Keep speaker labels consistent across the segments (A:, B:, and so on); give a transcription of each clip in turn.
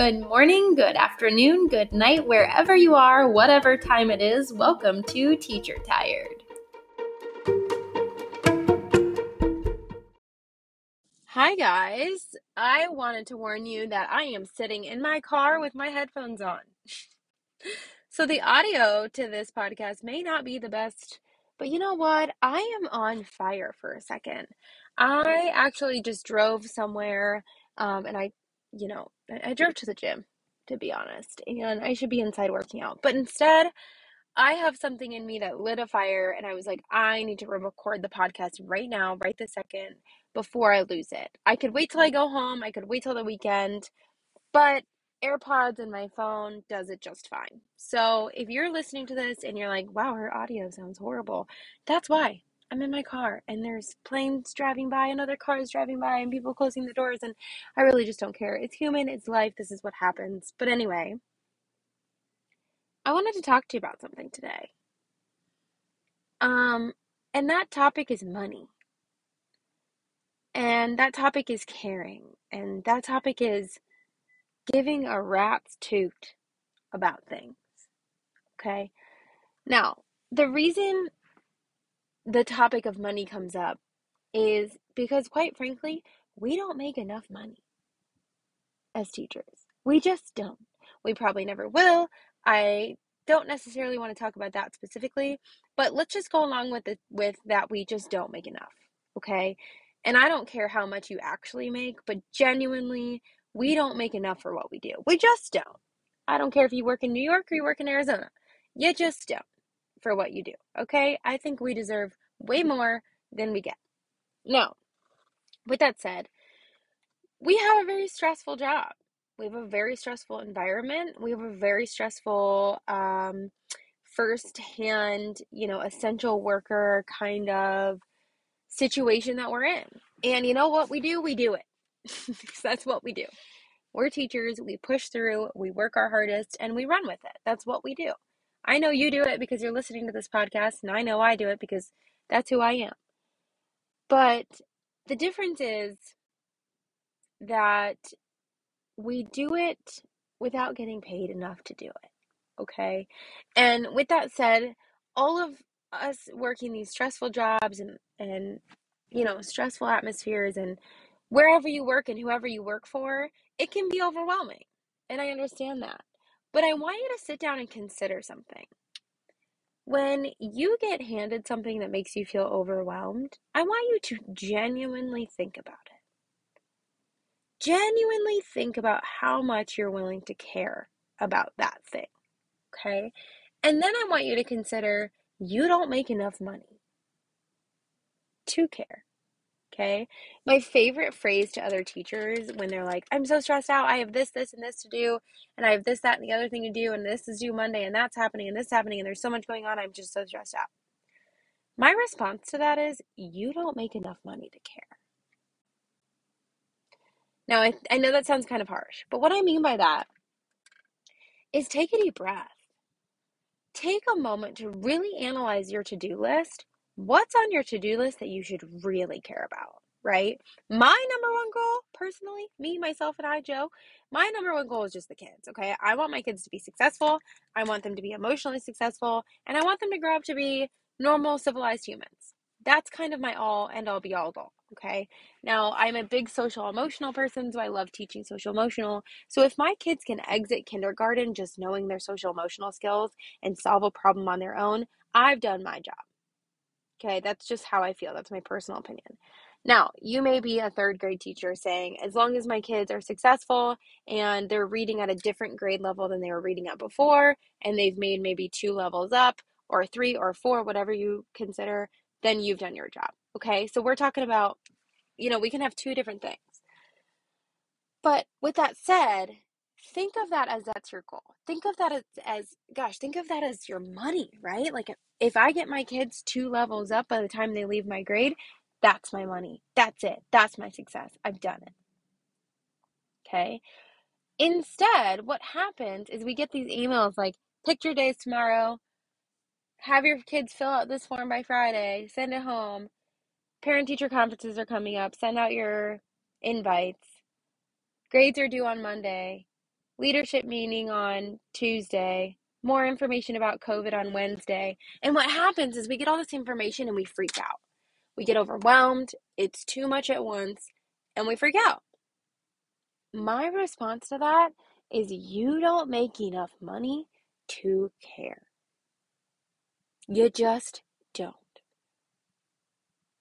A: Good morning, good afternoon, good night, wherever you are, whatever time it is. Welcome to Teacher Tired. Hi, guys. I wanted to warn you that I am sitting in my car with my headphones on. so the audio to this podcast may not be the best, but you know what? I am on fire for a second. I actually just drove somewhere um, and I, you know, I, I drove to the gym to be honest, and I should be inside working out. But instead, I have something in me that lit a fire, and I was like, I need to record the podcast right now, right this second, before I lose it. I could wait till I go home, I could wait till the weekend, but AirPods and my phone does it just fine. So if you're listening to this and you're like, wow, her audio sounds horrible, that's why. I'm in my car and there's planes driving by and other cars driving by and people closing the doors and I really just don't care. It's human, it's life, this is what happens. But anyway, I wanted to talk to you about something today. Um and that topic is money. And that topic is caring. And that topic is giving a rat's toot about things. Okay? Now, the reason the topic of money comes up is because, quite frankly, we don't make enough money as teachers. We just don't. We probably never will. I don't necessarily want to talk about that specifically, but let's just go along with it with that we just don't make enough. Okay? And I don't care how much you actually make, but genuinely, we don't make enough for what we do. We just don't. I don't care if you work in New York or you work in Arizona. You just don't for what you do. Okay? I think we deserve way more than we get. Now, with that said, we have a very stressful job. We have a very stressful environment. We have a very stressful um, first-hand, you know, essential worker kind of situation that we're in. And you know what we do? We do it. that's what we do. We're teachers. We push through, we work our hardest, and we run with it. That's what we do. I know you do it because you're listening to this podcast, and I know I do it because that's who I am. But the difference is that we do it without getting paid enough to do it. Okay? And with that said, all of us working these stressful jobs and and you know, stressful atmospheres and wherever you work and whoever you work for, it can be overwhelming. And I understand that. But I want you to sit down and consider something. When you get handed something that makes you feel overwhelmed, I want you to genuinely think about it. Genuinely think about how much you're willing to care about that thing. Okay? And then I want you to consider you don't make enough money to care. Okay. My favorite phrase to other teachers when they're like, I'm so stressed out. I have this, this, and this to do. And I have this, that, and the other thing to do. And this is due Monday. And that's happening. And this is happening. And there's so much going on. I'm just so stressed out. My response to that is, you don't make enough money to care. Now, I, I know that sounds kind of harsh, but what I mean by that is take a deep breath. Take a moment to really analyze your to do list what's on your to do list that you should really care about, right? My number one goal, personally, me, myself, and I, Joe, my number one goal is just the kids, okay? I want my kids to be successful. I want them to be emotionally successful, and I want them to grow up to be normal, civilized humans. That's kind of my all and all be all goal. Okay. Now, I'm a big social emotional person, so I love teaching social emotional. So, if my kids can exit kindergarten just knowing their social emotional skills and solve a problem on their own, I've done my job. Okay, that's just how I feel. That's my personal opinion. Now, you may be a third grade teacher saying, as long as my kids are successful and they're reading at a different grade level than they were reading at before, and they've made maybe two levels up, or three, or four, whatever you consider, then you've done your job. Okay, so we're talking about, you know, we can have two different things. But with that said, think of that as that's your goal. Think of that as, as gosh, think of that as your money, right? Like if I get my kids two levels up by the time they leave my grade, that's my money. That's it. That's my success. I've done it. Okay. Instead, what happens is we get these emails like, picture days tomorrow, have your kids fill out this form by Friday, send it home. Parent teacher conferences are coming up, send out your invites. Grades are due on Monday leadership meeting on Tuesday, more information about COVID on Wednesday. And what happens is we get all this information and we freak out. We get overwhelmed, it's too much at once, and we freak out. My response to that is you don't make enough money to care. You just don't.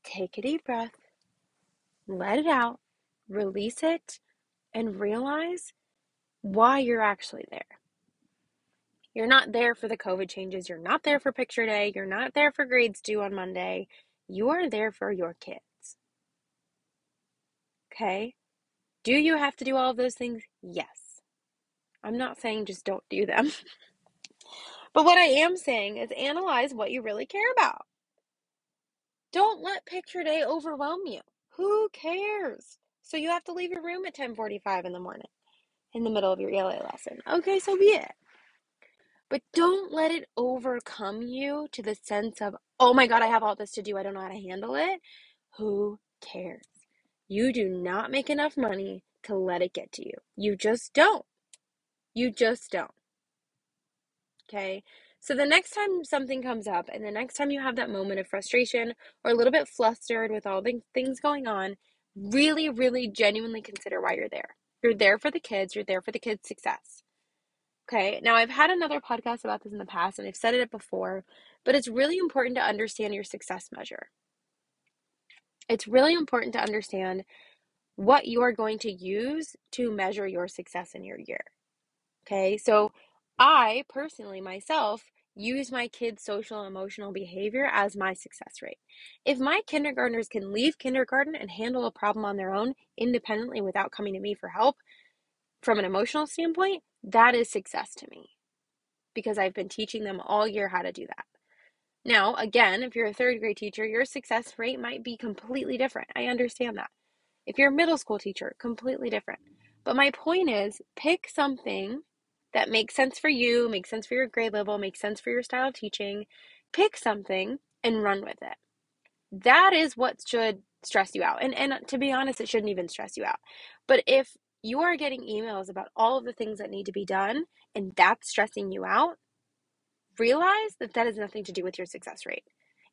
A: Take a deep breath, let it out, release it, and realize why you're actually there. You're not there for the COVID changes. You're not there for picture day. You're not there for grades due on Monday. You are there for your kids. Okay? Do you have to do all of those things? Yes. I'm not saying just don't do them. but what I am saying is analyze what you really care about. Don't let picture day overwhelm you. Who cares? So you have to leave your room at 10:45 in the morning in the middle of your ELA lesson. Okay, so be it. But don't let it overcome you to the sense of, oh my God, I have all this to do. I don't know how to handle it. Who cares? You do not make enough money to let it get to you. You just don't. You just don't. Okay? So the next time something comes up and the next time you have that moment of frustration or a little bit flustered with all the things going on, really, really genuinely consider why you're there. You're there for the kids, you're there for the kids' success. Okay, now I've had another podcast about this in the past and I've said it before, but it's really important to understand your success measure. It's really important to understand what you are going to use to measure your success in your year. Okay, so I personally, myself, use my kids' social emotional behavior as my success rate. If my kindergartners can leave kindergarten and handle a problem on their own independently without coming to me for help from an emotional standpoint, that is success to me because I've been teaching them all year how to do that. Now, again, if you're a third grade teacher, your success rate might be completely different. I understand that. If you're a middle school teacher, completely different. But my point is pick something that makes sense for you, makes sense for your grade level, makes sense for your style of teaching. Pick something and run with it. That is what should stress you out. And and uh, to be honest, it shouldn't even stress you out. But if you are getting emails about all of the things that need to be done and that's stressing you out, realize that that has nothing to do with your success rate.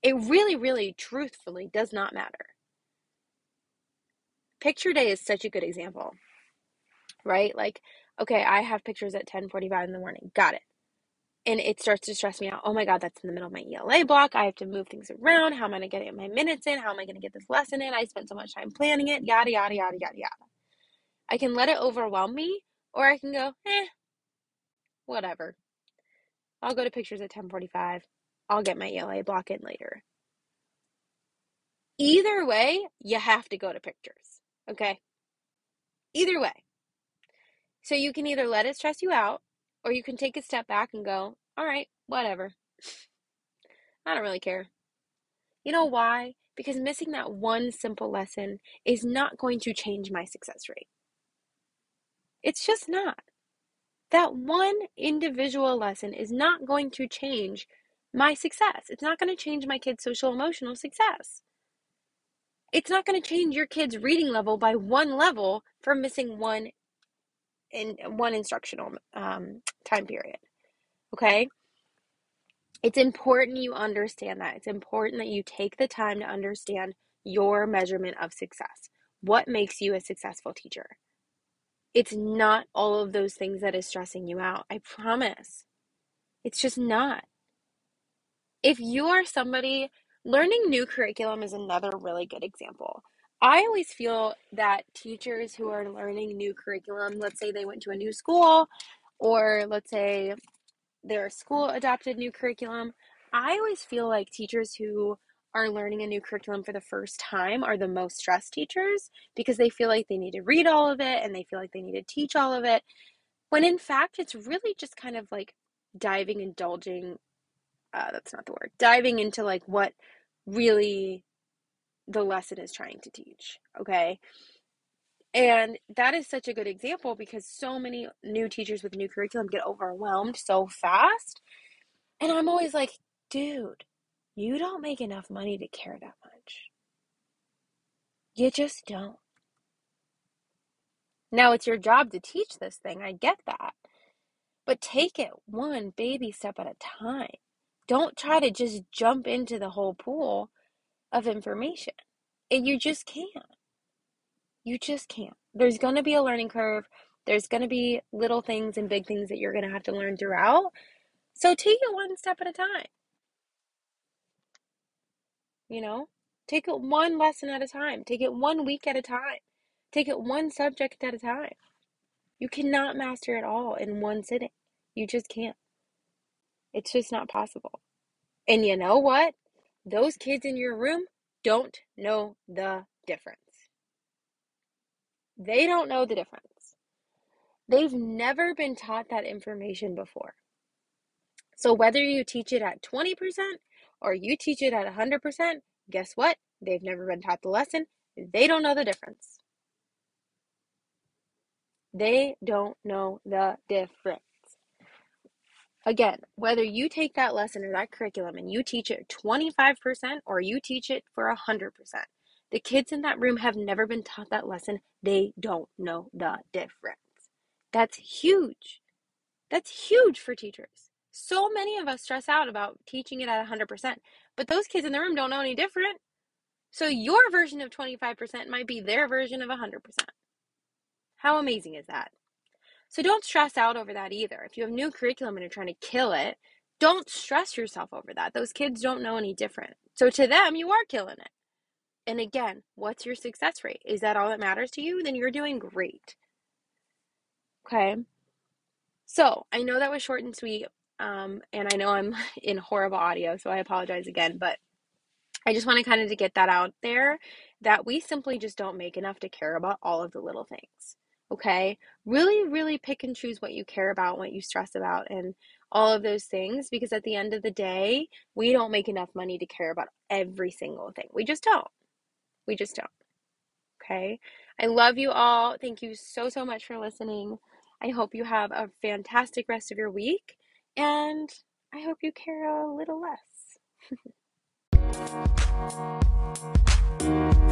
A: It really, really, truthfully does not matter. Picture day is such a good example, right? Like, okay, I have pictures at 10:45 in the morning. Got it. And it starts to stress me out. Oh my God, that's in the middle of my ELA block. I have to move things around. How am I going to get my minutes in? How am I going to get this lesson in? I spent so much time planning it. Yada, yada, yada, yada, yada. I can let it overwhelm me, or I can go, eh, whatever. I'll go to pictures at 10:45. I'll get my ELA block in later. Either way, you have to go to pictures. Okay? Either way. So you can either let it stress you out or you can take a step back and go, "All right, whatever. I don't really care." You know why? Because missing that one simple lesson is not going to change my success rate. It's just not. That one individual lesson is not going to change my success. It's not going to change my kid's social emotional success. It's not going to change your kid's reading level by one level for missing one in one instructional um, time period. Okay? It's important you understand that. It's important that you take the time to understand your measurement of success. What makes you a successful teacher? It's not all of those things that is stressing you out. I promise. It's just not. If you are somebody, learning new curriculum is another really good example. I always feel that teachers who are learning new curriculum, let's say they went to a new school, or let's say their school adopted new curriculum, I always feel like teachers who are learning a new curriculum for the first time are the most stressed teachers because they feel like they need to read all of it and they feel like they need to teach all of it. When in fact, it's really just kind of like diving, indulging. Uh, that's not the word. Diving into like what really the lesson is trying to teach. Okay. And that is such a good example because so many new teachers with new curriculum get overwhelmed so fast. And I'm always like, dude, you don't make enough money to care that much. You just don't. Now it's your job to teach this thing. I get that. But take it one baby step at a time. Don't try to just jump into the whole pool of information. And you just can't. You just can't. There's going to be a learning curve. There's going to be little things and big things that you're going to have to learn throughout. So take it one step at a time. You know, take it one lesson at a time. Take it one week at a time. Take it one subject at a time. You cannot master it all in one sitting. You just can't. It's just not possible. And you know what? Those kids in your room don't know the difference. They don't know the difference. They've never been taught that information before. So whether you teach it at 20% or you teach it at 100%, guess what? They've never been taught the lesson. They don't know the difference. They don't know the difference. Again, whether you take that lesson or that curriculum and you teach it 25% or you teach it for 100%, the kids in that room have never been taught that lesson. They don't know the difference. That's huge. That's huge for teachers. So many of us stress out about teaching it at 100%, but those kids in the room don't know any different. So your version of 25% might be their version of 100%. How amazing is that? So don't stress out over that either. If you have new curriculum and you're trying to kill it, don't stress yourself over that. Those kids don't know any different. So to them, you are killing it. And again, what's your success rate? Is that all that matters to you? Then you're doing great. Okay. So I know that was short and sweet. Um, and I know I'm in horrible audio, so I apologize again, but I just want to kind of to get that out there that we simply just don't make enough to care about all of the little things. Okay? Really, really pick and choose what you care about, what you stress about, and all of those things because at the end of the day, we don't make enough money to care about every single thing. We just don't. We just don't. Okay? I love you all. Thank you so, so much for listening. I hope you have a fantastic rest of your week, and I hope you care a little less.